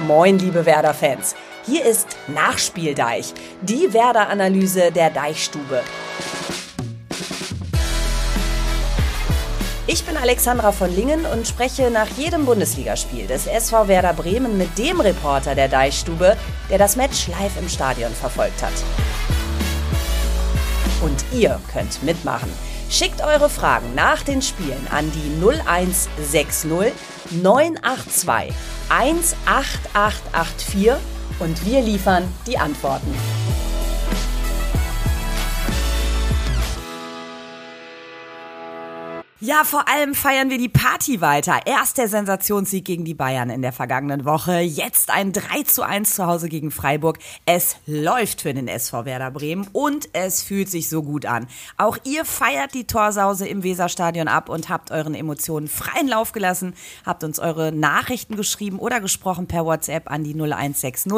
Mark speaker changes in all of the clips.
Speaker 1: Moin, liebe Werder-Fans. Hier ist Nachspieldeich, die Werder-Analyse der Deichstube. Ich bin Alexandra von Lingen und spreche nach jedem Bundesligaspiel des SV Werder Bremen mit dem Reporter der Deichstube, der das Match live im Stadion verfolgt hat. Und ihr könnt mitmachen. Schickt eure Fragen nach den Spielen an die 0160 982 18884 und wir liefern die Antworten. Ja, vor allem feiern wir die Party weiter. Erst der Sensationssieg gegen die Bayern in der vergangenen Woche, jetzt ein 3 zu 1 zu Hause gegen Freiburg. Es läuft für den SV Werder Bremen und es fühlt sich so gut an. Auch ihr feiert die Torsause im Weserstadion ab und habt euren Emotionen freien Lauf gelassen, habt uns eure Nachrichten geschrieben oder gesprochen per WhatsApp an die 0160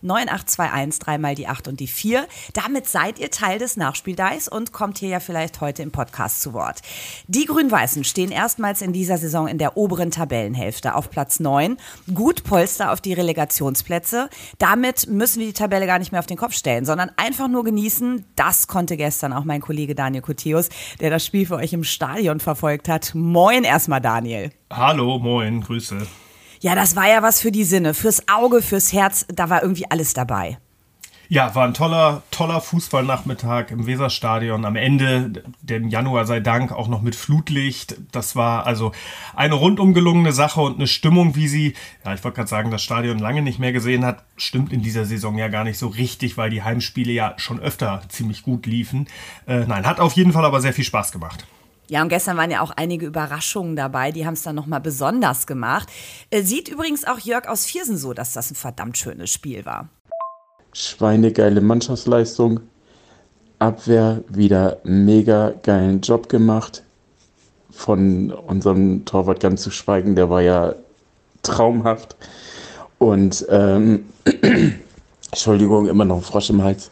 Speaker 1: 9821 dreimal die 8 und die 4. Damit seid ihr Teil des Nachspieldeis und kommt hier ja vielleicht heute im Podcast zu Wort. Die Grünen Grün-Weißen stehen erstmals in dieser Saison in der oberen Tabellenhälfte auf Platz 9. Gut Polster auf die Relegationsplätze. Damit müssen wir die Tabelle gar nicht mehr auf den Kopf stellen, sondern einfach nur genießen. Das konnte gestern auch mein Kollege Daniel Koteus, der das Spiel für euch im Stadion verfolgt hat. Moin erstmal, Daniel.
Speaker 2: Hallo, moin, Grüße.
Speaker 1: Ja, das war ja was für die Sinne, fürs Auge, fürs Herz, da war irgendwie alles dabei.
Speaker 2: Ja, war ein toller, toller Fußballnachmittag im Weserstadion. Am Ende, dem Januar sei Dank, auch noch mit Flutlicht. Das war also eine rundum gelungene Sache und eine Stimmung, wie sie, ja, ich wollte gerade sagen, das Stadion lange nicht mehr gesehen hat, stimmt in dieser Saison ja gar nicht so richtig, weil die Heimspiele ja schon öfter ziemlich gut liefen. Äh, nein, hat auf jeden Fall aber sehr viel Spaß gemacht.
Speaker 1: Ja, und gestern waren ja auch einige Überraschungen dabei, die haben es dann nochmal besonders gemacht. Äh, sieht übrigens auch Jörg aus Viersen so, dass das ein verdammt schönes Spiel war
Speaker 3: schweinegeile Mannschaftsleistung. Abwehr wieder mega geilen Job gemacht. Von unserem Torwart ganz zu schweigen, der war ja traumhaft. Und ähm, Entschuldigung, immer noch ein Frosch im Hals.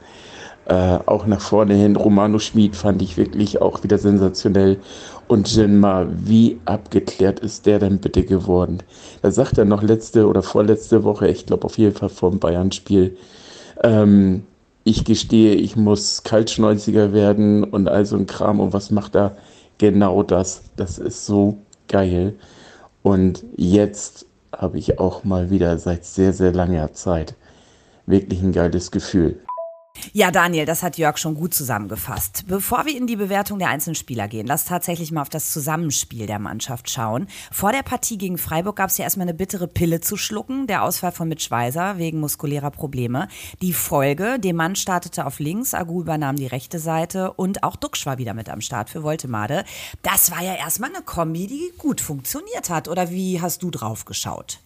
Speaker 3: Äh, auch nach vorne hin, Romano Schmid fand ich wirklich auch wieder sensationell. Und Jinma, wie abgeklärt ist der denn bitte geworden? Da sagt er noch letzte oder vorletzte Woche, ich glaube auf jeden Fall vor dem Bayern-Spiel, ähm, ich gestehe, ich muss Kaltschnäuziger werden und all so ein Kram. Und was macht er? Genau das. Das ist so geil. Und jetzt habe ich auch mal wieder seit sehr, sehr langer Zeit wirklich ein geiles Gefühl.
Speaker 1: Ja, Daniel, das hat Jörg schon gut zusammengefasst. Bevor wir in die Bewertung der einzelnen Spieler gehen, lass tatsächlich mal auf das Zusammenspiel der Mannschaft schauen. Vor der Partie gegen Freiburg gab es ja erstmal eine bittere Pille zu schlucken, der Ausfall von Mitch Weiser wegen muskulärer Probleme. Die Folge, der Mann startete auf links, Agu übernahm die rechte Seite und auch Duxch war wieder mit am Start für Woltemade. Das war ja erstmal eine Kombi, die gut funktioniert hat. Oder wie hast du drauf geschaut?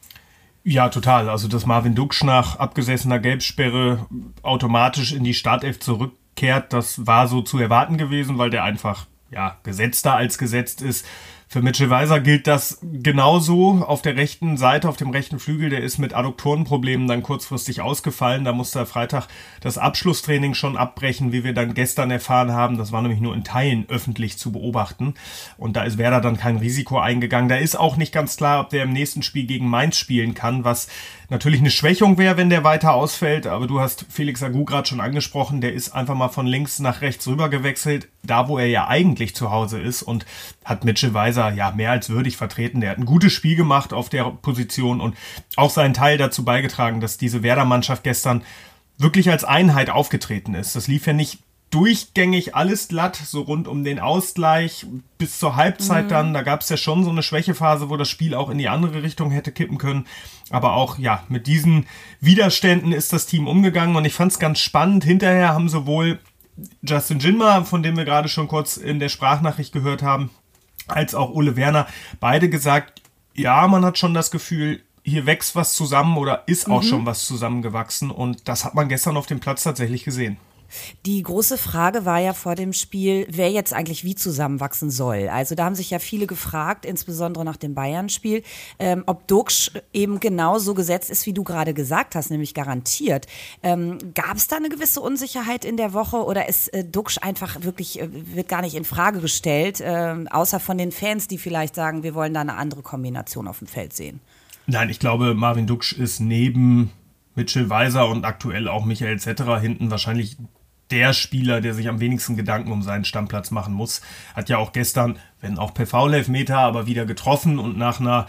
Speaker 2: Ja, total. Also, dass Marvin Duksch nach abgesessener Gelbsperre automatisch in die Startelf zurückkehrt, das war so zu erwarten gewesen, weil der einfach, ja, gesetzter als gesetzt ist. Für Mitchell Weiser gilt das genauso auf der rechten Seite, auf dem rechten Flügel. Der ist mit Adduktorenproblemen dann kurzfristig ausgefallen. Da musste er Freitag das Abschlusstraining schon abbrechen, wie wir dann gestern erfahren haben. Das war nämlich nur in Teilen öffentlich zu beobachten. Und da ist Werder dann kein Risiko eingegangen. Da ist auch nicht ganz klar, ob der im nächsten Spiel gegen Mainz spielen kann, was natürlich eine Schwächung wäre, wenn der weiter ausfällt. Aber du hast Felix Agu gerade schon angesprochen. Der ist einfach mal von links nach rechts rüber gewechselt, da wo er ja eigentlich zu Hause ist und hat Mitchell Weiser ja mehr als würdig vertreten. Der hat ein gutes Spiel gemacht auf der Position und auch seinen Teil dazu beigetragen, dass diese Werder-Mannschaft gestern wirklich als Einheit aufgetreten ist. Das lief ja nicht durchgängig alles glatt, so rund um den Ausgleich bis zur Halbzeit mhm. dann. Da gab es ja schon so eine Schwächephase, wo das Spiel auch in die andere Richtung hätte kippen können. Aber auch, ja, mit diesen Widerständen ist das Team umgegangen und ich fand es ganz spannend. Hinterher haben sowohl Justin Jinma, von dem wir gerade schon kurz in der Sprachnachricht gehört haben, als auch Ole Werner beide gesagt, ja, man hat schon das Gefühl, hier wächst was zusammen oder ist auch mhm. schon was zusammengewachsen und das hat man gestern auf dem Platz tatsächlich gesehen.
Speaker 1: Die große Frage war ja vor dem Spiel, wer jetzt eigentlich wie zusammenwachsen soll. Also da haben sich ja viele gefragt, insbesondere nach dem Bayern-Spiel, ähm, ob Duxch eben genau so gesetzt ist, wie du gerade gesagt hast, nämlich garantiert. Ähm, Gab es da eine gewisse Unsicherheit in der Woche oder ist äh, Duxch einfach wirklich, äh, wird gar nicht in Frage gestellt, äh, außer von den Fans, die vielleicht sagen, wir wollen da eine andere Kombination auf dem Feld sehen?
Speaker 2: Nein, ich glaube, Marvin Duksch ist neben Mitchell Weiser und aktuell auch Michael Zetterer hinten wahrscheinlich der Spieler, der sich am wenigsten Gedanken um seinen Stammplatz machen muss. Hat ja auch gestern, wenn auch per Foul-Elfmeter, aber wieder getroffen und nach einer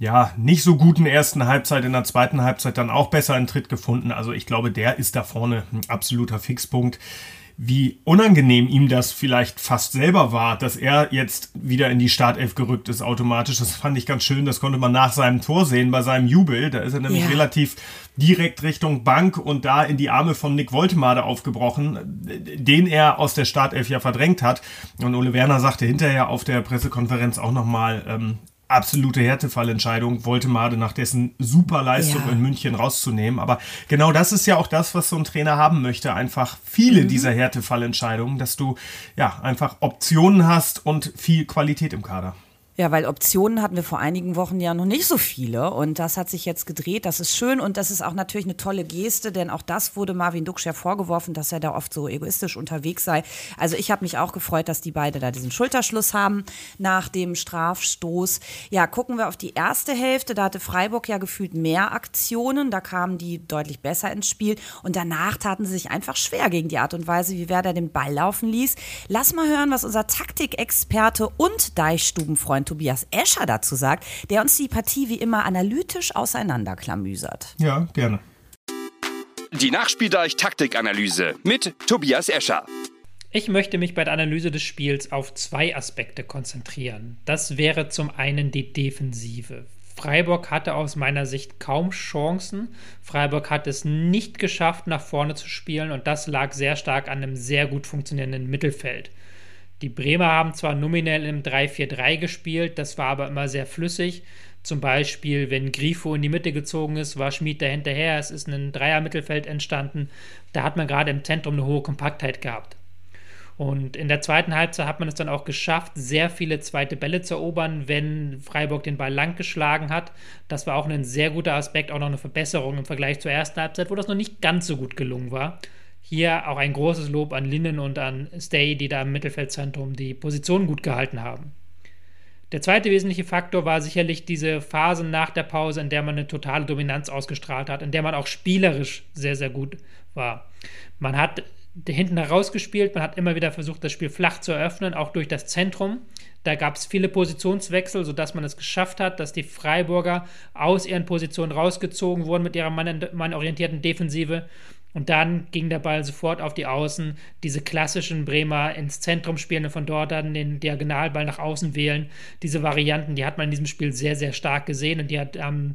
Speaker 2: ja, nicht so guten ersten Halbzeit in der zweiten Halbzeit dann auch besser einen Tritt gefunden. Also ich glaube, der ist da vorne ein absoluter Fixpunkt wie unangenehm ihm das vielleicht fast selber war, dass er jetzt wieder in die Startelf gerückt ist automatisch. Das fand ich ganz schön. Das konnte man nach seinem Tor sehen, bei seinem Jubel. Da ist er nämlich ja. relativ direkt Richtung Bank und da in die Arme von Nick Woltemade aufgebrochen, den er aus der Startelf ja verdrängt hat. Und Ole Werner sagte hinterher auf der Pressekonferenz auch nochmal, ähm, absolute Härtefallentscheidung, wollte Made nach dessen super Leistung ja. in München rauszunehmen. Aber genau das ist ja auch das, was so ein Trainer haben möchte. Einfach viele mhm. dieser Härtefallentscheidungen, dass du ja einfach Optionen hast und viel Qualität im Kader.
Speaker 1: Ja, weil Optionen hatten wir vor einigen Wochen ja noch nicht so viele und das hat sich jetzt gedreht. Das ist schön und das ist auch natürlich eine tolle Geste, denn auch das wurde Marvin Duksch ja vorgeworfen, dass er da oft so egoistisch unterwegs sei. Also ich habe mich auch gefreut, dass die beide da diesen Schulterschluss haben nach dem Strafstoß. Ja, gucken wir auf die erste Hälfte. Da hatte Freiburg ja gefühlt mehr Aktionen, da kamen die deutlich besser ins Spiel und danach taten sie sich einfach schwer gegen die Art und Weise, wie Werder den Ball laufen ließ. Lass mal hören, was unser Taktikexperte und Deichstubenfreund Tobias Escher dazu sagt, der uns die Partie wie immer analytisch auseinanderklamüsert.
Speaker 2: Ja, gerne.
Speaker 4: Die Nachspieldeich-Taktikanalyse mit Tobias Escher.
Speaker 5: Ich möchte mich bei der Analyse des Spiels auf zwei Aspekte konzentrieren. Das wäre zum einen die Defensive. Freiburg hatte aus meiner Sicht kaum Chancen. Freiburg hat es nicht geschafft, nach vorne zu spielen und das lag sehr stark an einem sehr gut funktionierenden Mittelfeld. Die Bremer haben zwar nominell im 3-4-3 gespielt, das war aber immer sehr flüssig. Zum Beispiel, wenn Grifo in die Mitte gezogen ist, war Schmid da hinterher. Es ist ein Dreier-Mittelfeld entstanden. Da hat man gerade im Zentrum eine hohe Kompaktheit gehabt. Und in der zweiten Halbzeit hat man es dann auch geschafft, sehr viele zweite Bälle zu erobern, wenn Freiburg den Ball lang geschlagen hat. Das war auch ein sehr guter Aspekt, auch noch eine Verbesserung im Vergleich zur ersten Halbzeit, wo das noch nicht ganz so gut gelungen war. Hier auch ein großes Lob an Linnen und an Stay, die da im Mittelfeldzentrum die Position gut gehalten haben. Der zweite wesentliche Faktor war sicherlich diese Phase nach der Pause, in der man eine totale Dominanz ausgestrahlt hat, in der man auch spielerisch sehr, sehr gut war. Man hat hinten herausgespielt, man hat immer wieder versucht, das Spiel flach zu eröffnen, auch durch das Zentrum. Da gab es viele Positionswechsel, sodass man es geschafft hat, dass die Freiburger aus ihren Positionen rausgezogen wurden mit ihrer mannorientierten Defensive und dann ging der Ball sofort auf die Außen. Diese klassischen Bremer ins Zentrum spielen und von dort dann den Diagonalball nach außen wählen. Diese Varianten, die hat man in diesem Spiel sehr, sehr stark gesehen und die hat ähm,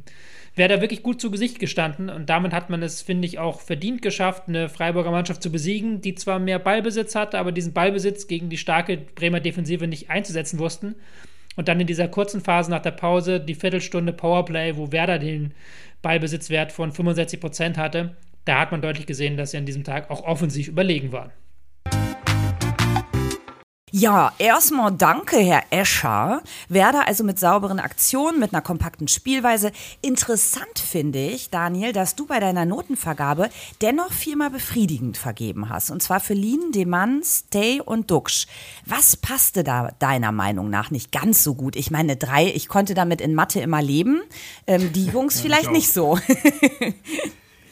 Speaker 5: Werder wirklich gut zu Gesicht gestanden. Und damit hat man es, finde ich, auch verdient geschafft, eine Freiburger Mannschaft zu besiegen, die zwar mehr Ballbesitz hatte, aber diesen Ballbesitz gegen die starke Bremer Defensive nicht einzusetzen wussten. Und dann in dieser kurzen Phase nach der Pause, die Viertelstunde Powerplay, wo Werder den Ballbesitzwert von 65 Prozent hatte, da hat man deutlich gesehen, dass sie an diesem Tag auch offensiv überlegen waren.
Speaker 1: Ja, erstmal danke, Herr Escher. Werder also mit sauberen Aktionen, mit einer kompakten Spielweise. Interessant finde ich, Daniel, dass du bei deiner Notenvergabe dennoch viermal befriedigend vergeben hast. Und zwar für Lien, Demann, Stay und Duxch. Was passte da deiner Meinung nach nicht ganz so gut? Ich meine, drei, ich konnte damit in Mathe immer leben. Ähm, die Jungs vielleicht nicht so.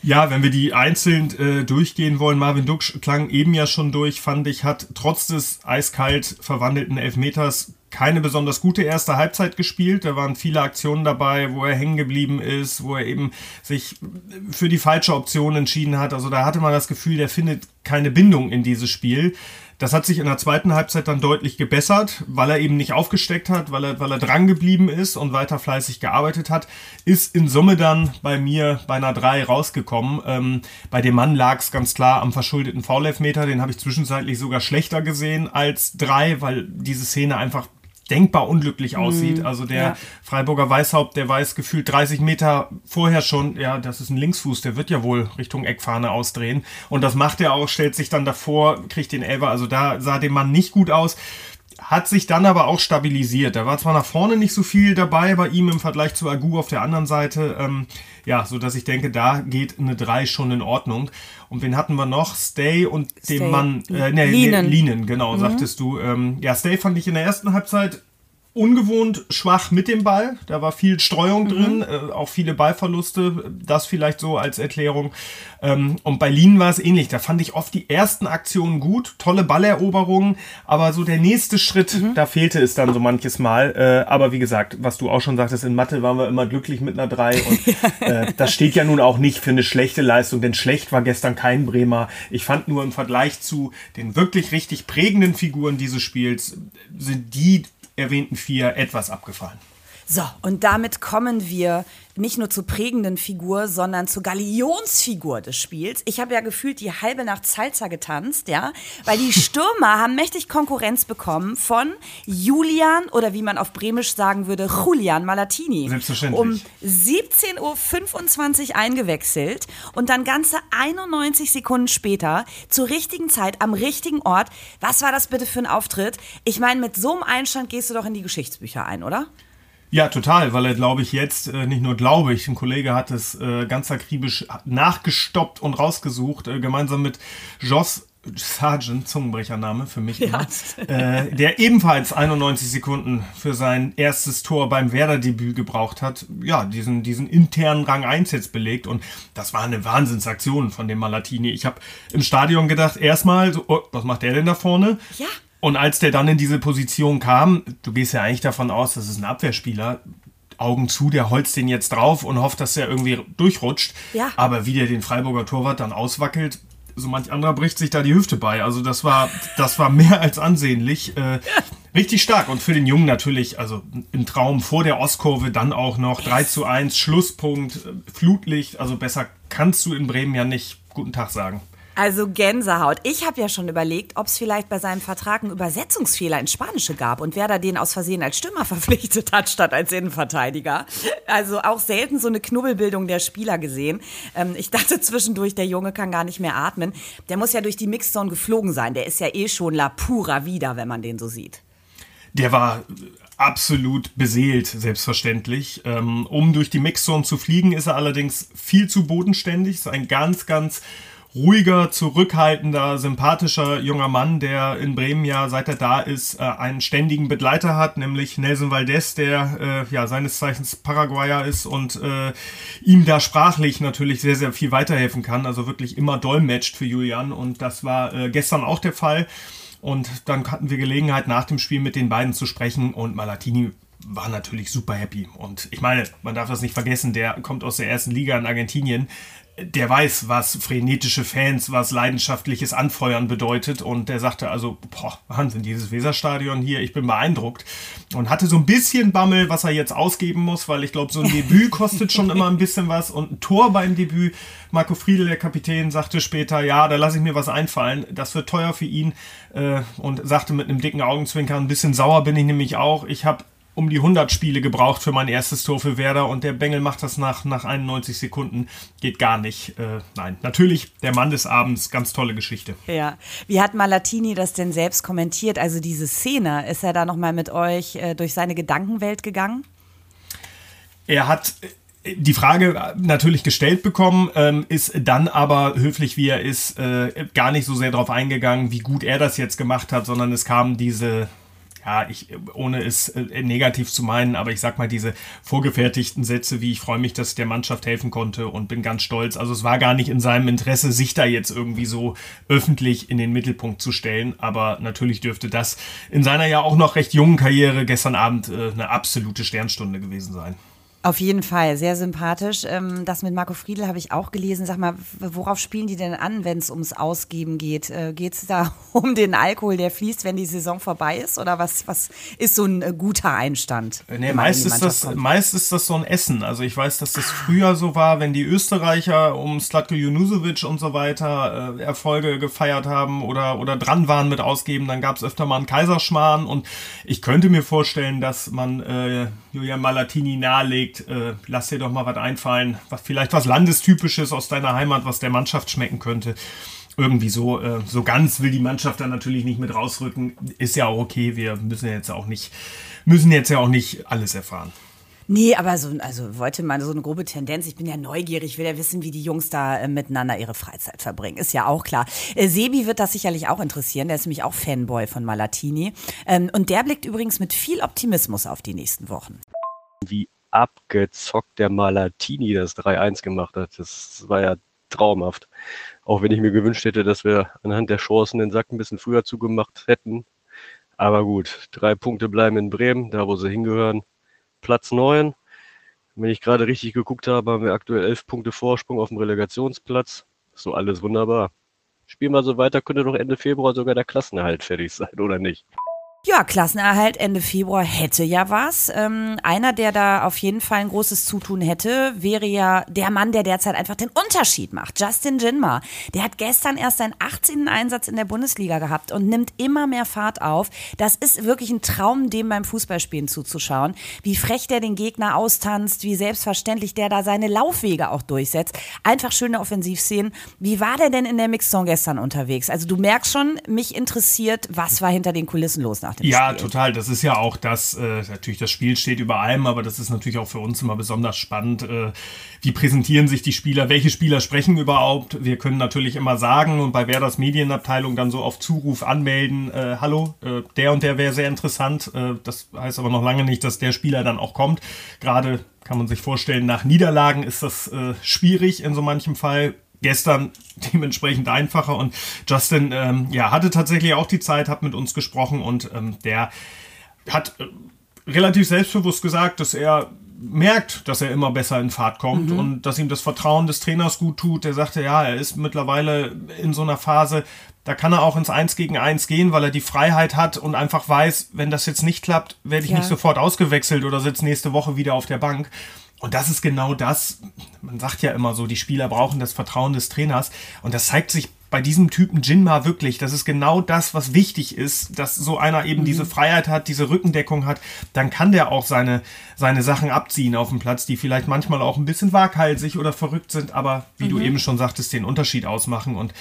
Speaker 2: Ja, wenn wir die einzeln äh, durchgehen wollen, Marvin Duksch klang eben ja schon durch, fand ich, hat trotz des eiskalt verwandelten Elfmeters keine besonders gute erste Halbzeit gespielt. Da waren viele Aktionen dabei, wo er hängen geblieben ist, wo er eben sich für die falsche Option entschieden hat. Also da hatte man das Gefühl, der findet keine Bindung in dieses Spiel. Das hat sich in der zweiten Halbzeit dann deutlich gebessert, weil er eben nicht aufgesteckt hat, weil er, weil er dran geblieben ist und weiter fleißig gearbeitet hat. Ist in Summe dann bei mir bei einer 3 rausgekommen. Ähm, bei dem Mann lag es ganz klar am verschuldeten Foul-Elfmeter. Den habe ich zwischenzeitlich sogar schlechter gesehen als 3, weil diese Szene einfach denkbar unglücklich mhm. aussieht. Also der ja. Freiburger Weißhaupt, der weiß gefühlt 30 Meter vorher schon, ja, das ist ein Linksfuß, der wird ja wohl Richtung Eckfahne ausdrehen. Und das macht er auch, stellt sich dann davor, kriegt den Elber. Also da sah dem Mann nicht gut aus. Hat sich dann aber auch stabilisiert. Da war zwar nach vorne nicht so viel dabei bei ihm im Vergleich zu Agu auf der anderen Seite. Ähm, ja, so dass ich denke, da geht eine 3 schon in Ordnung. Und wen hatten wir noch? Stay und Stay. dem Mann, äh, nee, Linen. Linen, genau, mhm. sagtest du. Ähm, ja, Stay fand ich in der ersten Halbzeit ungewohnt schwach mit dem Ball. Da war viel Streuung mhm. drin, äh, auch viele Ballverluste. Das vielleicht so als Erklärung. Ähm, und bei Lien war es ähnlich. Da fand ich oft die ersten Aktionen gut, tolle Balleroberungen, aber so der nächste Schritt, mhm. da fehlte es dann so manches Mal. Äh, aber wie gesagt, was du auch schon sagtest, in Mathe waren wir immer glücklich mit einer 3 und äh, das steht ja nun auch nicht für eine schlechte Leistung, denn schlecht war gestern kein Bremer. Ich fand nur im Vergleich zu den wirklich richtig prägenden Figuren dieses Spiels sind die erwähnten vier etwas abgefallen.
Speaker 1: So, und damit kommen wir nicht nur zur prägenden Figur, sondern zur Galionsfigur des Spiels. Ich habe ja gefühlt die halbe Nacht Salsa getanzt, ja, weil die Stürmer haben mächtig Konkurrenz bekommen von Julian oder wie man auf Bremisch sagen würde, Julian Malatini.
Speaker 2: Selbstverständlich.
Speaker 1: Um 17.25 Uhr eingewechselt und dann ganze 91 Sekunden später zur richtigen Zeit am richtigen Ort. Was war das bitte für ein Auftritt? Ich meine, mit so einem Einstand gehst du doch in die Geschichtsbücher ein, oder?
Speaker 2: Ja, total, weil er, glaube ich, jetzt, äh, nicht nur glaube ich, ein Kollege hat es äh, ganz akribisch nachgestoppt und rausgesucht, äh, gemeinsam mit Joss Sargent, Zungenbrechername für mich ja. äh, der ebenfalls 91 Sekunden für sein erstes Tor beim Werder-Debüt gebraucht hat, ja, diesen, diesen internen Rang 1 jetzt belegt und das war eine Wahnsinnsaktion von dem Malatini. Ich habe im Stadion gedacht, erstmal, so, oh, was macht der denn da vorne?
Speaker 1: Ja.
Speaker 2: Und als der dann in diese Position kam, du gehst ja eigentlich davon aus, das ist ein Abwehrspieler, Augen zu, der holzt den jetzt drauf und hofft, dass er irgendwie durchrutscht.
Speaker 1: Ja.
Speaker 2: Aber wie der den Freiburger Torwart dann auswackelt, so manch anderer bricht sich da die Hüfte bei. Also das war, das war mehr als ansehnlich. Äh, richtig stark. Und für den Jungen natürlich, also ein Traum vor der Ostkurve, dann auch noch 3 zu 1, Schlusspunkt, Flutlicht. Also besser kannst du in Bremen ja nicht guten Tag sagen.
Speaker 1: Also Gänsehaut. Ich habe ja schon überlegt, ob es vielleicht bei seinem Vertrag einen Übersetzungsfehler ins Spanische gab und wer da den aus Versehen als Stürmer verpflichtet hat statt als Innenverteidiger. Also auch selten so eine Knubbelbildung der Spieler gesehen. Ähm, ich dachte zwischendurch, der Junge kann gar nicht mehr atmen. Der muss ja durch die Mixzone geflogen sein. Der ist ja eh schon la pura vida, wenn man den so sieht.
Speaker 2: Der war absolut beseelt, selbstverständlich. Ähm, um durch die Mixzone zu fliegen, ist er allerdings viel zu bodenständig. Ist ein ganz, ganz ruhiger, zurückhaltender, sympathischer junger Mann, der in Bremen ja, seit er da ist, äh, einen ständigen Begleiter hat, nämlich Nelson Valdez, der äh, ja seines Zeichens Paraguayer ist und äh, ihm da sprachlich natürlich sehr, sehr viel weiterhelfen kann. Also wirklich immer dolmetscht für Julian und das war gestern auch der Fall. Und dann hatten wir Gelegenheit, nach dem Spiel mit den beiden zu sprechen und Malatini war natürlich super happy. Und ich meine, man darf das nicht vergessen, der kommt aus der ersten Liga in Argentinien der weiß, was frenetische Fans, was leidenschaftliches Anfeuern bedeutet. Und der sagte also, boah, Wahnsinn, dieses Weserstadion hier, ich bin beeindruckt. Und hatte so ein bisschen Bammel, was er jetzt ausgeben muss, weil ich glaube, so ein Debüt kostet schon immer ein bisschen was. Und ein Tor beim Debüt, Marco Friedel, der Kapitän, sagte später, ja, da lasse ich mir was einfallen. Das wird teuer für ihn. Äh, und sagte mit einem dicken Augenzwinker, ein bisschen sauer bin ich nämlich auch. Ich habe um die 100 Spiele gebraucht für mein erstes Tor für Werder und der Bengel macht das nach, nach 91 Sekunden. Geht gar nicht. Äh, nein, natürlich der Mann des Abends, ganz tolle Geschichte.
Speaker 1: Ja. Wie hat Malatini das denn selbst kommentiert? Also diese Szene, ist er da nochmal mit euch äh, durch seine Gedankenwelt gegangen?
Speaker 2: Er hat äh, die Frage natürlich gestellt bekommen, ähm, ist dann aber höflich wie er ist, äh, gar nicht so sehr darauf eingegangen, wie gut er das jetzt gemacht hat, sondern es kam diese ja, ich, ohne es äh, negativ zu meinen, aber ich sag mal, diese vorgefertigten Sätze, wie ich freue mich, dass ich der Mannschaft helfen konnte und bin ganz stolz. Also es war gar nicht in seinem Interesse, sich da jetzt irgendwie so öffentlich in den Mittelpunkt zu stellen. Aber natürlich dürfte das in seiner ja auch noch recht jungen Karriere gestern Abend äh, eine absolute Sternstunde gewesen sein.
Speaker 1: Auf jeden Fall, sehr sympathisch. Ähm, das mit Marco Friedl habe ich auch gelesen. Sag mal, worauf spielen die denn an, wenn es ums Ausgeben geht? Äh, geht es da um den Alkohol, der fließt, wenn die Saison vorbei ist? Oder was, was ist so ein äh, guter Einstand?
Speaker 2: Äh, nee, meist ist, das, meist ist das so ein Essen. Also ich weiß, dass das früher so war, wenn die Österreicher um Slatko Junusovic und so weiter äh, Erfolge gefeiert haben oder, oder dran waren mit Ausgeben, dann gab es öfter mal einen Kaiserschmarrn. Und ich könnte mir vorstellen, dass man äh, Julian Malatini nahelegt, äh, lass dir doch mal was einfallen, was vielleicht was Landestypisches aus deiner Heimat, was der Mannschaft schmecken könnte. Irgendwie so, äh, so ganz will die Mannschaft dann natürlich nicht mit rausrücken. Ist ja auch okay, wir müssen jetzt auch nicht, müssen jetzt ja auch nicht alles erfahren.
Speaker 1: Nee, aber so, also wollte mal so eine grobe Tendenz. Ich bin ja neugierig, will ja wissen, wie die Jungs da äh, miteinander ihre Freizeit verbringen. Ist ja auch klar. Äh, Sebi wird das sicherlich auch interessieren. Der ist nämlich auch Fanboy von Malatini. Ähm, und der blickt übrigens mit viel Optimismus auf die nächsten Wochen.
Speaker 6: Wie abgezockt der Malatini das 3-1 gemacht hat. Das war ja traumhaft. Auch wenn ich mir gewünscht hätte, dass wir anhand der Chancen den Sack ein bisschen früher zugemacht hätten. Aber gut, drei Punkte bleiben in Bremen, da wo sie hingehören. Platz 9. Wenn ich gerade richtig geguckt habe, haben wir aktuell elf Punkte Vorsprung auf dem Relegationsplatz. So alles wunderbar. Spielen wir so weiter, könnte doch Ende Februar sogar der Klassenerhalt fertig sein, oder nicht?
Speaker 1: Ja, Klassenerhalt Ende Februar hätte ja was. Ähm, einer, der da auf jeden Fall ein großes Zutun hätte, wäre ja der Mann, der derzeit einfach den Unterschied macht. Justin Jinmar. Der hat gestern erst seinen 18. Einsatz in der Bundesliga gehabt und nimmt immer mehr Fahrt auf. Das ist wirklich ein Traum, dem beim Fußballspielen zuzuschauen. Wie frech der den Gegner austanzt, wie selbstverständlich der da seine Laufwege auch durchsetzt. Einfach schöne Offensivszenen. Wie war der denn in der Mixzone gestern unterwegs? Also du merkst schon, mich interessiert, was war hinter den Kulissen los nach dem
Speaker 2: ja,
Speaker 1: Spiel.
Speaker 2: total. Das ist ja auch das, äh, natürlich das Spiel steht über allem, aber das ist natürlich auch für uns immer besonders spannend. Äh, wie präsentieren sich die Spieler? Welche Spieler sprechen überhaupt? Wir können natürlich immer sagen und bei Werders Medienabteilung dann so auf Zuruf anmelden, äh, hallo, äh, der und der wäre sehr interessant. Äh, das heißt aber noch lange nicht, dass der Spieler dann auch kommt. Gerade kann man sich vorstellen, nach Niederlagen ist das äh, schwierig in so manchem Fall gestern dementsprechend einfacher und Justin ähm, ja hatte tatsächlich auch die Zeit, hat mit uns gesprochen und ähm, der hat äh, relativ selbstbewusst gesagt, dass er merkt, dass er immer besser in Fahrt kommt mhm. und dass ihm das Vertrauen des Trainers gut tut. Er sagte, ja, er ist mittlerweile in so einer Phase, da kann er auch ins Eins gegen Eins gehen, weil er die Freiheit hat und einfach weiß, wenn das jetzt nicht klappt, werde ich ja. nicht sofort ausgewechselt oder sitze nächste Woche wieder auf der Bank. Und das ist genau das, man sagt ja immer so, die Spieler brauchen das Vertrauen des Trainers. Und das zeigt sich bei diesem Typen Jinma wirklich. Das ist genau das, was wichtig ist, dass so einer eben mhm. diese Freiheit hat, diese Rückendeckung hat. Dann kann der auch seine, seine Sachen abziehen auf dem Platz, die vielleicht manchmal auch ein bisschen waghalsig oder verrückt sind, aber wie mhm. du eben schon sagtest, den Unterschied ausmachen. Und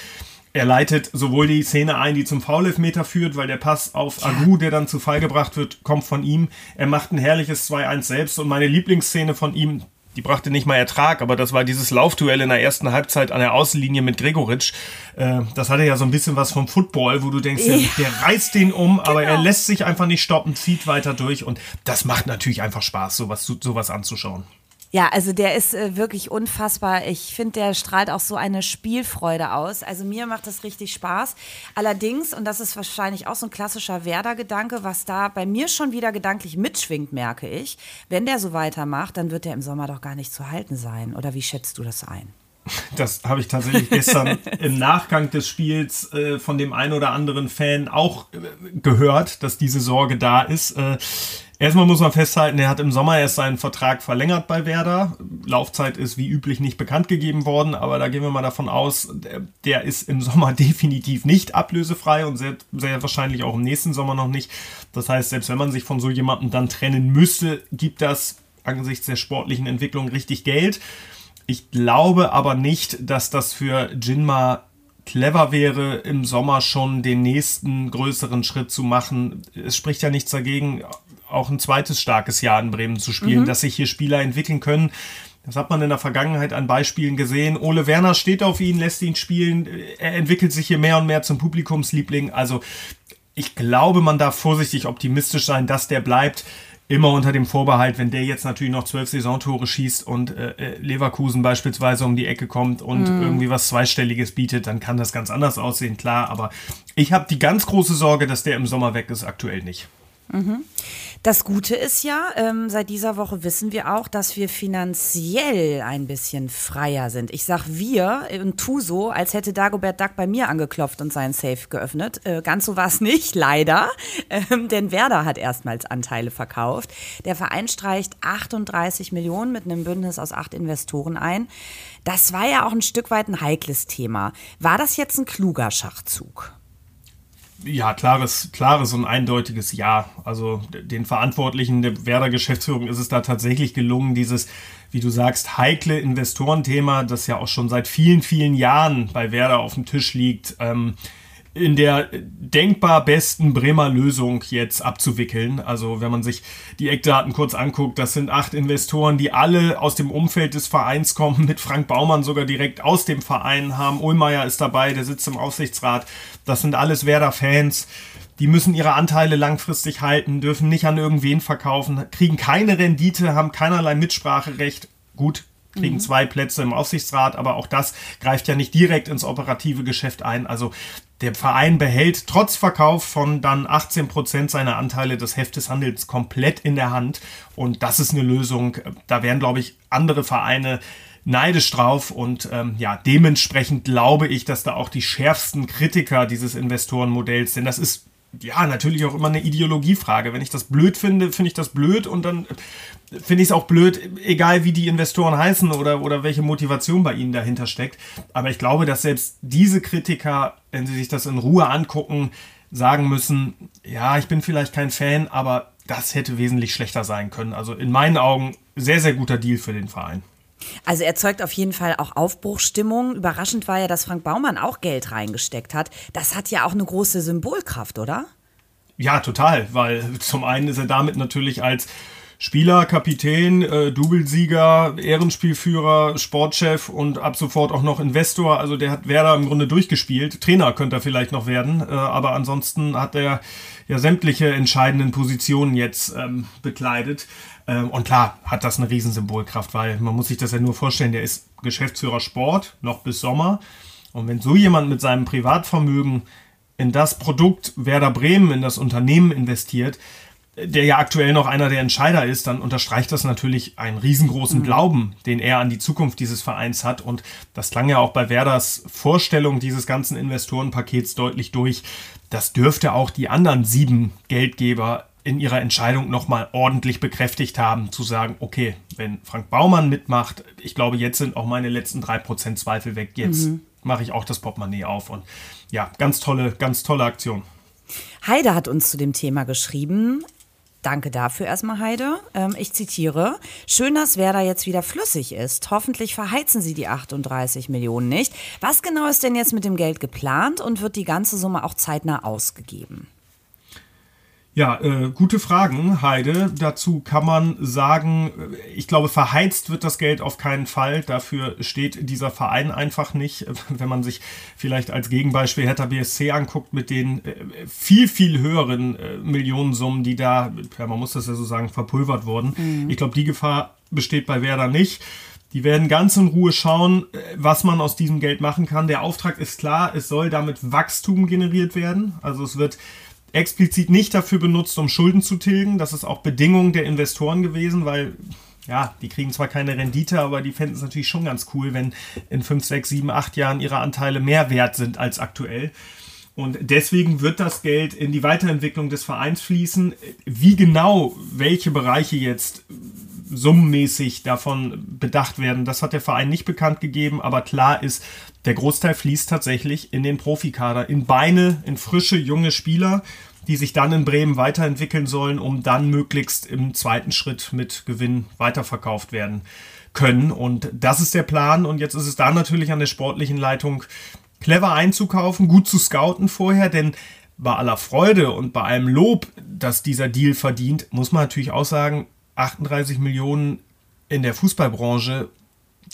Speaker 2: er leitet sowohl die Szene ein, die zum Foulelfmeter führt, weil der Pass auf. Agu, der dann zu Fall gebracht wird, kommt von ihm. Er macht ein herrliches 2-1 selbst und meine Lieblingsszene von ihm, die brachte nicht mal Ertrag, aber das war dieses Laufduell in der ersten Halbzeit an der Außenlinie mit Gregoritsch. Äh, das hatte ja so ein bisschen was vom Football, wo du denkst, ja. der, der, reißt den um, genau. aber er genau. lässt sich einfach nicht stoppen, zieht weiter durch und das macht natürlich einfach Spaß, sowas, sowas anzuschauen.
Speaker 1: Ja, also der ist äh, wirklich unfassbar. Ich finde, der strahlt auch so eine Spielfreude aus. Also mir macht das richtig Spaß. Allerdings, und das ist wahrscheinlich auch so ein klassischer Werder-Gedanke, was da bei mir schon wieder gedanklich mitschwingt, merke ich. Wenn der so weitermacht, dann wird der im Sommer doch gar nicht zu halten sein. Oder wie schätzt du das ein?
Speaker 2: Das habe ich tatsächlich gestern im Nachgang des Spiels äh, von dem einen oder anderen Fan auch äh, gehört, dass diese Sorge da ist. Erstmal muss man festhalten, er hat im Sommer erst seinen Vertrag verlängert bei Werder. Laufzeit ist wie üblich nicht bekannt gegeben worden, aber da gehen wir mal davon aus, der ist im Sommer definitiv nicht ablösefrei und sehr, sehr wahrscheinlich auch im nächsten Sommer noch nicht. Das heißt, selbst wenn man sich von so jemandem dann trennen müsste, gibt das angesichts der sportlichen Entwicklung richtig Geld. Ich glaube aber nicht, dass das für Jinma clever wäre, im Sommer schon den nächsten größeren Schritt zu machen. Es spricht ja nichts dagegen, auch ein zweites starkes Jahr in Bremen zu spielen, mhm. dass sich hier Spieler entwickeln können. Das hat man in der Vergangenheit an Beispielen gesehen. Ole Werner steht auf ihn, lässt ihn spielen. Er entwickelt sich hier mehr und mehr zum Publikumsliebling. Also ich glaube, man darf vorsichtig optimistisch sein, dass der bleibt. Immer unter dem Vorbehalt, wenn der jetzt natürlich noch zwölf Saisontore schießt und äh, äh Leverkusen beispielsweise um die Ecke kommt und mm. irgendwie was Zweistelliges bietet, dann kann das ganz anders aussehen, klar. Aber ich habe die ganz große Sorge, dass der im Sommer weg ist, aktuell nicht.
Speaker 1: Mhm. Das Gute ist ja, ähm, seit dieser Woche wissen wir auch, dass wir finanziell ein bisschen freier sind. Ich sag wir und tu so, als hätte Dagobert Duck bei mir angeklopft und seinen Safe geöffnet. Äh, ganz so war es nicht, leider. Ähm, denn Werder hat erstmals Anteile verkauft. Der Verein streicht 38 Millionen mit einem Bündnis aus acht Investoren ein. Das war ja auch ein Stück weit ein heikles Thema. War das jetzt ein kluger Schachzug?
Speaker 2: Ja, klares, klares und eindeutiges Ja. Also den Verantwortlichen der Werder-Geschäftsführung ist es da tatsächlich gelungen, dieses, wie du sagst, heikle Investorenthema, das ja auch schon seit vielen, vielen Jahren bei Werder auf dem Tisch liegt, ähm, in der denkbar besten Bremer Lösung jetzt abzuwickeln. Also wenn man sich die Eckdaten kurz anguckt, das sind acht Investoren, die alle aus dem Umfeld des Vereins kommen, mit Frank Baumann sogar direkt aus dem Verein haben. Ullmeier ist dabei, der sitzt im Aufsichtsrat. Das sind alles Werder-Fans. Die müssen ihre Anteile langfristig halten, dürfen nicht an irgendwen verkaufen, kriegen keine Rendite, haben keinerlei Mitspracherecht. Gut, kriegen mhm. zwei Plätze im Aufsichtsrat, aber auch das greift ja nicht direkt ins operative Geschäft ein. Also der Verein behält trotz Verkauf von dann 18 Prozent seiner Anteile des Hefteshandels komplett in der Hand. Und das ist eine Lösung. Da wären, glaube ich, andere Vereine neidisch drauf und ähm, ja, dementsprechend glaube ich, dass da auch die schärfsten Kritiker dieses Investorenmodells, denn das ist ja, natürlich auch immer eine Ideologiefrage. Wenn ich das blöd finde, finde ich das blöd und dann finde ich es auch blöd, egal wie die Investoren heißen oder, oder welche Motivation bei ihnen dahinter steckt. Aber ich glaube, dass selbst diese Kritiker, wenn sie sich das in Ruhe angucken, sagen müssen, ja, ich bin vielleicht kein Fan, aber das hätte wesentlich schlechter sein können. Also in meinen Augen sehr, sehr guter Deal für den Verein.
Speaker 1: Also er zeugt auf jeden Fall auch Aufbruchsstimmung. Überraschend war ja, dass Frank Baumann auch Geld reingesteckt hat. Das hat ja auch eine große Symbolkraft, oder?
Speaker 2: Ja, total, weil zum einen ist er damit natürlich als Spieler, Kapitän, äh, Doublesieger, Ehrenspielführer, Sportchef und ab sofort auch noch Investor. Also der hat Werder im Grunde durchgespielt. Trainer könnte er vielleicht noch werden, äh, aber ansonsten hat er ja sämtliche entscheidenden Positionen jetzt ähm, bekleidet. Ähm, und klar hat das eine Riesensymbolkraft, weil man muss sich das ja nur vorstellen, der ist Geschäftsführer Sport noch bis Sommer. Und wenn so jemand mit seinem Privatvermögen in das Produkt Werder Bremen, in das Unternehmen investiert, der ja aktuell noch einer der Entscheider ist, dann unterstreicht das natürlich einen riesengroßen mhm. Glauben, den er an die Zukunft dieses Vereins hat. Und das klang ja auch bei Werders Vorstellung dieses ganzen Investorenpakets deutlich durch. Das dürfte auch die anderen sieben Geldgeber in ihrer Entscheidung nochmal ordentlich bekräftigt haben, zu sagen, okay, wenn Frank Baumann mitmacht, ich glaube, jetzt sind auch meine letzten drei Prozent Zweifel weg. Jetzt mhm. mache ich auch das Portemonnaie auf. Und ja, ganz tolle, ganz tolle Aktion.
Speaker 1: Heide hat uns zu dem Thema geschrieben. Danke dafür erstmal, Heide. Ähm, ich zitiere. Schön, dass Werder jetzt wieder flüssig ist. Hoffentlich verheizen sie die 38 Millionen nicht. Was genau ist denn jetzt mit dem Geld geplant und wird die ganze Summe auch zeitnah ausgegeben?
Speaker 2: Ja, äh, gute Fragen, Heide. Dazu kann man sagen, ich glaube, verheizt wird das Geld auf keinen Fall. Dafür steht dieser Verein einfach nicht. Wenn man sich vielleicht als Gegenbeispiel Hertha BSC anguckt mit den äh, viel, viel höheren äh, Millionensummen, die da, ja, man muss das ja so sagen, verpulvert wurden. Mhm. Ich glaube, die Gefahr besteht bei Werder nicht. Die werden ganz in Ruhe schauen, äh, was man aus diesem Geld machen kann. Der Auftrag ist klar, es soll damit Wachstum generiert werden. Also es wird explizit nicht dafür benutzt, um Schulden zu tilgen. Das ist auch Bedingung der Investoren gewesen, weil ja, die kriegen zwar keine Rendite, aber die fänden es natürlich schon ganz cool, wenn in 5, 6, 7, 8 Jahren ihre Anteile mehr wert sind als aktuell. Und deswegen wird das Geld in die Weiterentwicklung des Vereins fließen. Wie genau welche Bereiche jetzt summenmäßig davon bedacht werden, das hat der Verein nicht bekannt gegeben, aber klar ist, der Großteil fließt tatsächlich in den Profikader, in Beine, in frische, junge Spieler, die sich dann in Bremen weiterentwickeln sollen, um dann möglichst im zweiten Schritt mit Gewinn weiterverkauft werden können. Und das ist der Plan. Und jetzt ist es da natürlich an der sportlichen Leitung clever einzukaufen, gut zu scouten vorher, denn bei aller Freude und bei allem Lob, das dieser Deal verdient, muss man natürlich auch sagen, 38 Millionen in der Fußballbranche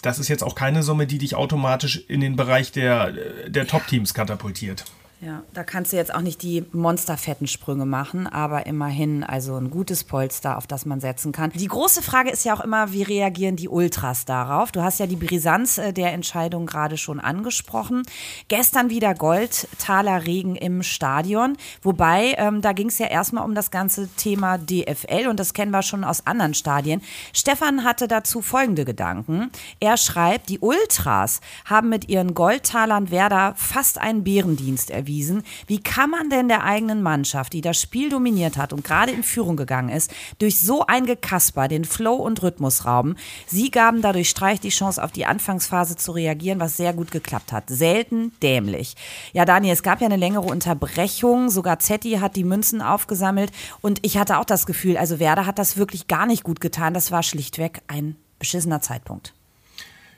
Speaker 2: das ist jetzt auch keine Summe, die dich automatisch in den Bereich der, der Top-Teams katapultiert.
Speaker 1: Ja, da kannst du jetzt auch nicht die monsterfetten Sprünge machen, aber immerhin also ein gutes Polster, auf das man setzen kann. Die große Frage ist ja auch immer, wie reagieren die Ultras darauf? Du hast ja die Brisanz äh, der Entscheidung gerade schon angesprochen. Gestern wieder Goldtaler Regen im Stadion, wobei ähm, da ging es ja erstmal um das ganze Thema DFL und das kennen wir schon aus anderen Stadien. Stefan hatte dazu folgende Gedanken. Er schreibt, die Ultras haben mit ihren Goldtalern Werder fast einen Bärendienst erwiesen bewiesen. Wie kann man denn der eigenen Mannschaft, die das Spiel dominiert hat und gerade in Führung gegangen ist, durch so ein Gekasper den Flow und Rhythmus rauben? Sie gaben dadurch Streich die Chance, auf die Anfangsphase zu reagieren, was sehr gut geklappt hat. Selten dämlich. Ja, Daniel, es gab ja eine längere Unterbrechung. Sogar Zetti hat die Münzen aufgesammelt. Und ich hatte auch das Gefühl, also Werder hat das wirklich gar nicht gut getan. Das war schlichtweg ein beschissener Zeitpunkt.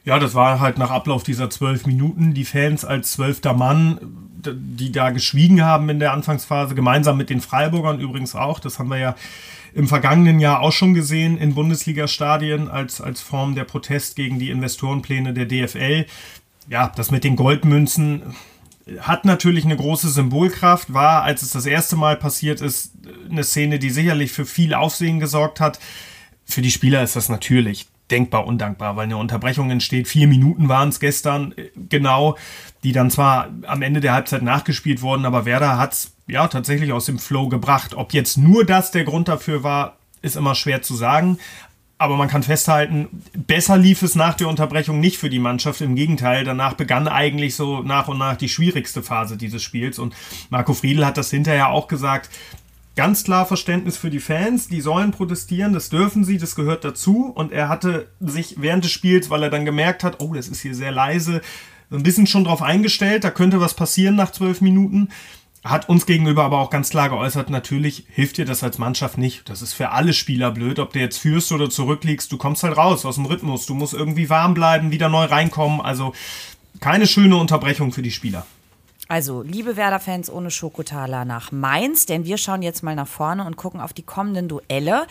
Speaker 2: Ja, das war halt nach Ablauf dieser zwölf Minuten. Die Fans als zwölfter Mann die da geschwiegen haben in der Anfangsphase, gemeinsam mit den Freiburgern übrigens auch. Das haben wir ja im vergangenen Jahr auch schon gesehen in Bundesliga-Stadien als, als Form der Protest gegen die Investorenpläne der DFL. Ja, das mit den Goldmünzen hat natürlich eine große Symbolkraft, war, als es das erste Mal passiert ist, eine Szene, die sicherlich für viel Aufsehen gesorgt hat. Für die Spieler ist das natürlich denkbar undankbar, weil eine Unterbrechung entsteht. Vier Minuten waren es gestern äh, genau, die dann zwar am Ende der Halbzeit nachgespielt wurden, aber Werder hat es ja tatsächlich aus dem Flow gebracht. Ob jetzt nur das der Grund dafür war, ist immer schwer zu sagen. Aber man kann festhalten, besser lief es nach der Unterbrechung nicht für die Mannschaft. Im Gegenteil, danach begann eigentlich so nach und nach die schwierigste Phase dieses Spiels. Und Marco Friedl hat das hinterher auch gesagt. Ganz klar Verständnis für die Fans, die sollen protestieren, das dürfen sie, das gehört dazu. Und er hatte sich während des Spiels, weil er dann gemerkt hat, oh, das ist hier sehr leise, ein bisschen schon drauf eingestellt, da könnte was passieren nach zwölf Minuten hat uns gegenüber aber auch ganz klar geäußert, natürlich hilft dir das als Mannschaft nicht. Das ist für alle Spieler blöd, ob du jetzt führst oder zurückliegst, du kommst halt raus aus dem Rhythmus, du musst irgendwie warm bleiben, wieder neu reinkommen, also keine schöne Unterbrechung für die Spieler.
Speaker 1: Also, liebe Werder-Fans ohne Schokotaler nach Mainz, denn wir schauen jetzt mal nach vorne und gucken auf die kommenden Duelle.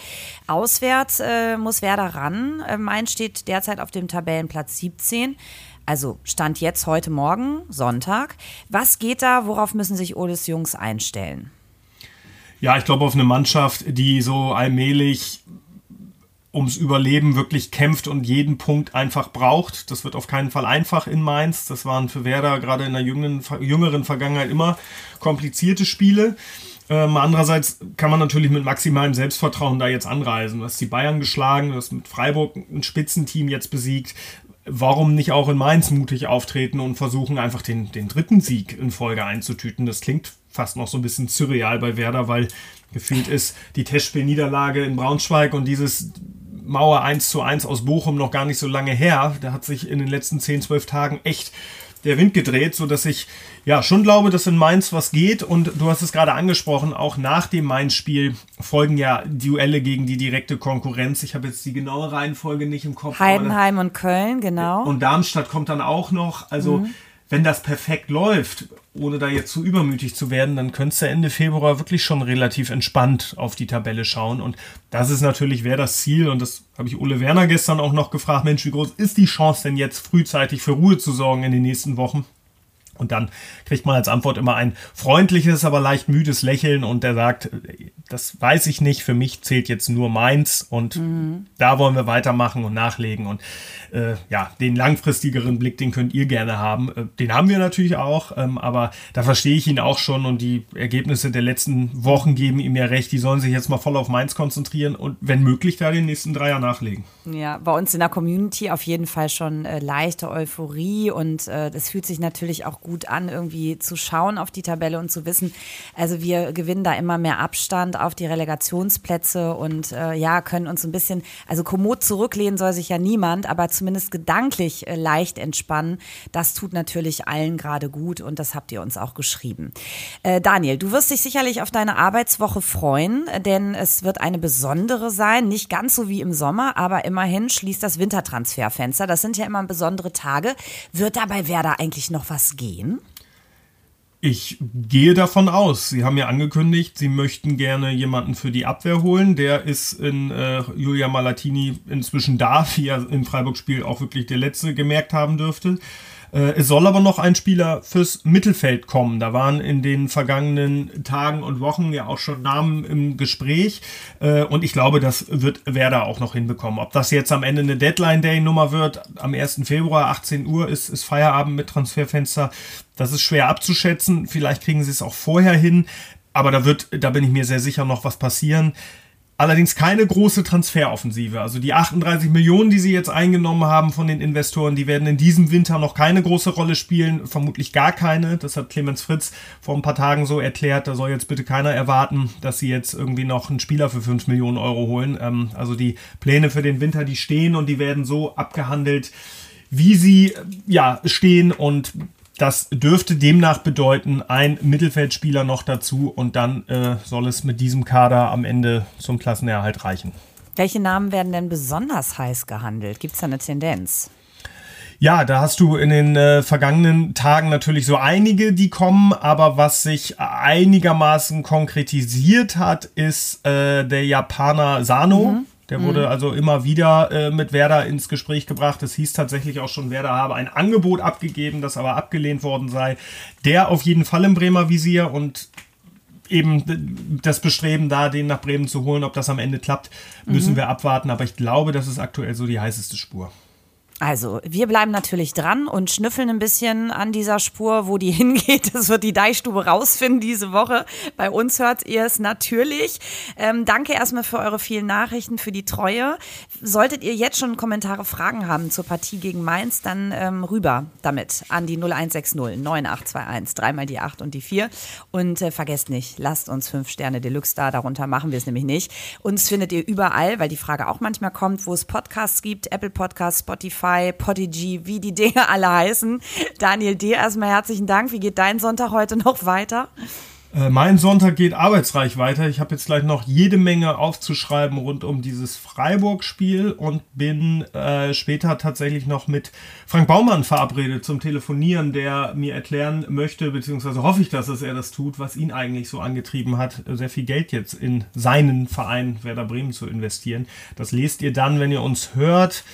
Speaker 1: Auswärts äh, muss Werder ran. Äh, Mainz steht derzeit auf dem Tabellenplatz 17. Also Stand jetzt heute Morgen, Sonntag. Was geht da? Worauf müssen sich Oles Jungs einstellen?
Speaker 2: Ja, ich glaube auf eine Mannschaft, die so allmählich ums Überleben wirklich kämpft und jeden Punkt einfach braucht. Das wird auf keinen Fall einfach in Mainz. Das waren für Werder gerade in der jüngeren, jüngeren Vergangenheit immer komplizierte Spiele. Ähm, andererseits kann man natürlich mit maximalem Selbstvertrauen da jetzt anreisen. Du hast die Bayern geschlagen, du hast mit Freiburg ein Spitzenteam jetzt besiegt warum nicht auch in Mainz mutig auftreten und versuchen, einfach den, den dritten Sieg in Folge einzutüten? Das klingt fast noch so ein bisschen surreal bei Werder, weil gefühlt ist die Testspielniederlage in Braunschweig und dieses Mauer 1 zu 1 aus Bochum noch gar nicht so lange her. Da hat sich in den letzten 10, 12 Tagen echt der Wind gedreht, so dass ich ja schon glaube, dass in Mainz was geht. Und du hast es gerade angesprochen, auch nach dem Mainz-Spiel folgen ja Duelle gegen die direkte Konkurrenz. Ich habe jetzt die genaue Reihenfolge nicht im Kopf.
Speaker 1: Heidenheim und Köln, genau.
Speaker 2: Und Darmstadt kommt dann auch noch. Also mhm wenn das perfekt läuft, ohne da jetzt zu übermütig zu werden, dann könntest du Ende Februar wirklich schon relativ entspannt auf die Tabelle schauen. Und das ist natürlich, wäre das Ziel. Und das habe ich Ole Werner gestern auch noch gefragt. Mensch, wie groß ist die Chance denn jetzt frühzeitig für Ruhe zu sorgen in den nächsten Wochen? Und dann kriegt man als Antwort immer ein freundliches, aber leicht müdes Lächeln und der sagt, das weiß ich nicht, für mich zählt jetzt nur meins und mhm. da wollen wir weitermachen und nachlegen. Und äh, ja, den langfristigeren Blick, den könnt ihr gerne haben. Äh, den haben wir natürlich auch, ähm, aber da verstehe ich ihn auch schon und die Ergebnisse der letzten Wochen geben ihm ja recht. Die sollen sich jetzt mal voll auf Mainz konzentrieren und wenn möglich da den nächsten Dreier nachlegen.
Speaker 1: Ja, bei uns in der Community auf jeden Fall schon äh, leichte Euphorie und äh, das fühlt sich natürlich auch gut an, irgendwie zu schauen auf die Tabelle und zu wissen, also wir gewinnen da immer mehr Abstand auf die Relegationsplätze und äh, ja, können uns ein bisschen, also kommod zurücklehnen soll sich ja niemand, aber zumindest gedanklich äh, leicht entspannen. Das tut natürlich allen gerade gut und das habt ihr uns auch geschrieben. Äh, Daniel, du wirst dich sicherlich auf deine Arbeitswoche freuen, denn es wird eine besondere sein, nicht ganz so wie im Sommer, aber immerhin schließt das Wintertransferfenster. Das sind ja immer besondere Tage. Wird da bei Werder eigentlich noch was gehen?
Speaker 2: Ich gehe davon aus. Sie haben ja angekündigt, Sie möchten gerne jemanden für die Abwehr holen. Der ist in äh, Julia Malatini inzwischen da, wie er im Freiburg-Spiel auch wirklich der letzte gemerkt haben dürfte. Äh, es soll aber noch ein Spieler fürs Mittelfeld kommen. Da waren in den vergangenen Tagen und Wochen ja auch schon Namen im Gespräch. Äh, und ich glaube, das wird Werder auch noch hinbekommen. Ob das jetzt am Ende eine Deadline-Day-Nummer wird, am 1. Februar, 18 Uhr ist, ist Feierabend mit Transferfenster. Das ist schwer abzuschätzen. Vielleicht kriegen sie es auch vorher hin. Aber da wird, da bin ich mir sehr sicher, noch was passieren. Allerdings keine große Transferoffensive. Also die 38 Millionen, die sie jetzt eingenommen haben von den Investoren, die werden in diesem Winter noch keine große Rolle spielen, vermutlich gar keine. Das hat Clemens Fritz vor ein paar Tagen so erklärt. Da soll jetzt bitte keiner erwarten, dass sie jetzt irgendwie noch einen Spieler für 5 Millionen Euro holen. Ähm, also die Pläne für den Winter, die stehen und die werden so abgehandelt, wie sie ja stehen und das dürfte demnach bedeuten, ein Mittelfeldspieler noch dazu und dann äh, soll es mit diesem Kader am Ende zum Klassenerhalt reichen.
Speaker 1: Welche Namen werden denn besonders heiß gehandelt? Gibt es da eine Tendenz?
Speaker 2: Ja, da hast du in den äh, vergangenen Tagen natürlich so einige, die kommen, aber was sich einigermaßen konkretisiert hat, ist äh, der Japaner Sano. Mhm. Der wurde mhm. also immer wieder äh, mit Werder ins Gespräch gebracht. Es hieß tatsächlich auch schon, Werder habe ein Angebot abgegeben, das aber abgelehnt worden sei. Der auf jeden Fall im Bremer Visier und eben das Bestreben da, den nach Bremen zu holen. Ob das am Ende klappt, müssen mhm. wir abwarten. Aber ich glaube, das ist aktuell so die heißeste Spur.
Speaker 1: Also, wir bleiben natürlich dran und schnüffeln ein bisschen an dieser Spur, wo die hingeht. Das wird die Deichstube rausfinden diese Woche. Bei uns hört ihr es natürlich. Ähm, danke erstmal für eure vielen Nachrichten, für die Treue. Solltet ihr jetzt schon Kommentare, Fragen haben zur Partie gegen Mainz, dann ähm, rüber damit an die 0160 9821, dreimal die 8 und die 4. Und äh, vergesst nicht, lasst uns 5 Sterne Deluxe da, darunter machen wir es nämlich nicht. Uns findet ihr überall, weil die Frage auch manchmal kommt, wo es Podcasts gibt, Apple Podcasts, Spotify, Spotify, Podigy, wie die Dinge alle heißen. Daniel, dir erstmal herzlichen Dank. Wie geht dein Sonntag heute noch weiter?
Speaker 2: Äh, mein Sonntag geht arbeitsreich weiter. Ich habe jetzt gleich noch jede Menge aufzuschreiben rund um dieses Freiburg-Spiel und bin äh, später tatsächlich noch mit Frank Baumann verabredet zum Telefonieren, der mir erklären möchte, beziehungsweise hoffe ich, dass er das tut, was ihn eigentlich so angetrieben hat, sehr viel Geld jetzt in seinen Verein Werder Bremen zu investieren. Das lest ihr dann, wenn ihr uns hört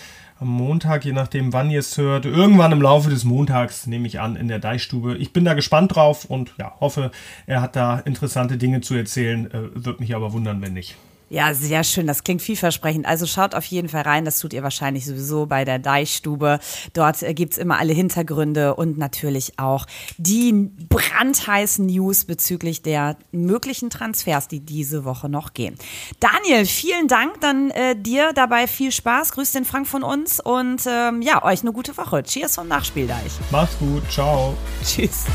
Speaker 2: am Montag, je nachdem wann ihr es hört, irgendwann im Laufe des Montags, nehme ich an, in der Deichstube. Ich bin da gespannt drauf und ja, hoffe, er hat da interessante Dinge zu erzählen. Äh, Würde mich aber wundern, wenn nicht.
Speaker 1: Ja, sehr schön. Das klingt vielversprechend. Also schaut auf jeden Fall rein. Das tut ihr wahrscheinlich sowieso bei der Deichstube. Dort äh, gibt's immer alle Hintergründe und natürlich auch die brandheißen News bezüglich der möglichen Transfers, die diese Woche noch gehen. Daniel, vielen Dank. Dann äh, dir dabei viel Spaß. Grüß den Frank von uns und ähm, ja, euch eine gute Woche. Cheers vom Nachspieldeich.
Speaker 2: Macht's gut. Ciao.
Speaker 1: Tschüss.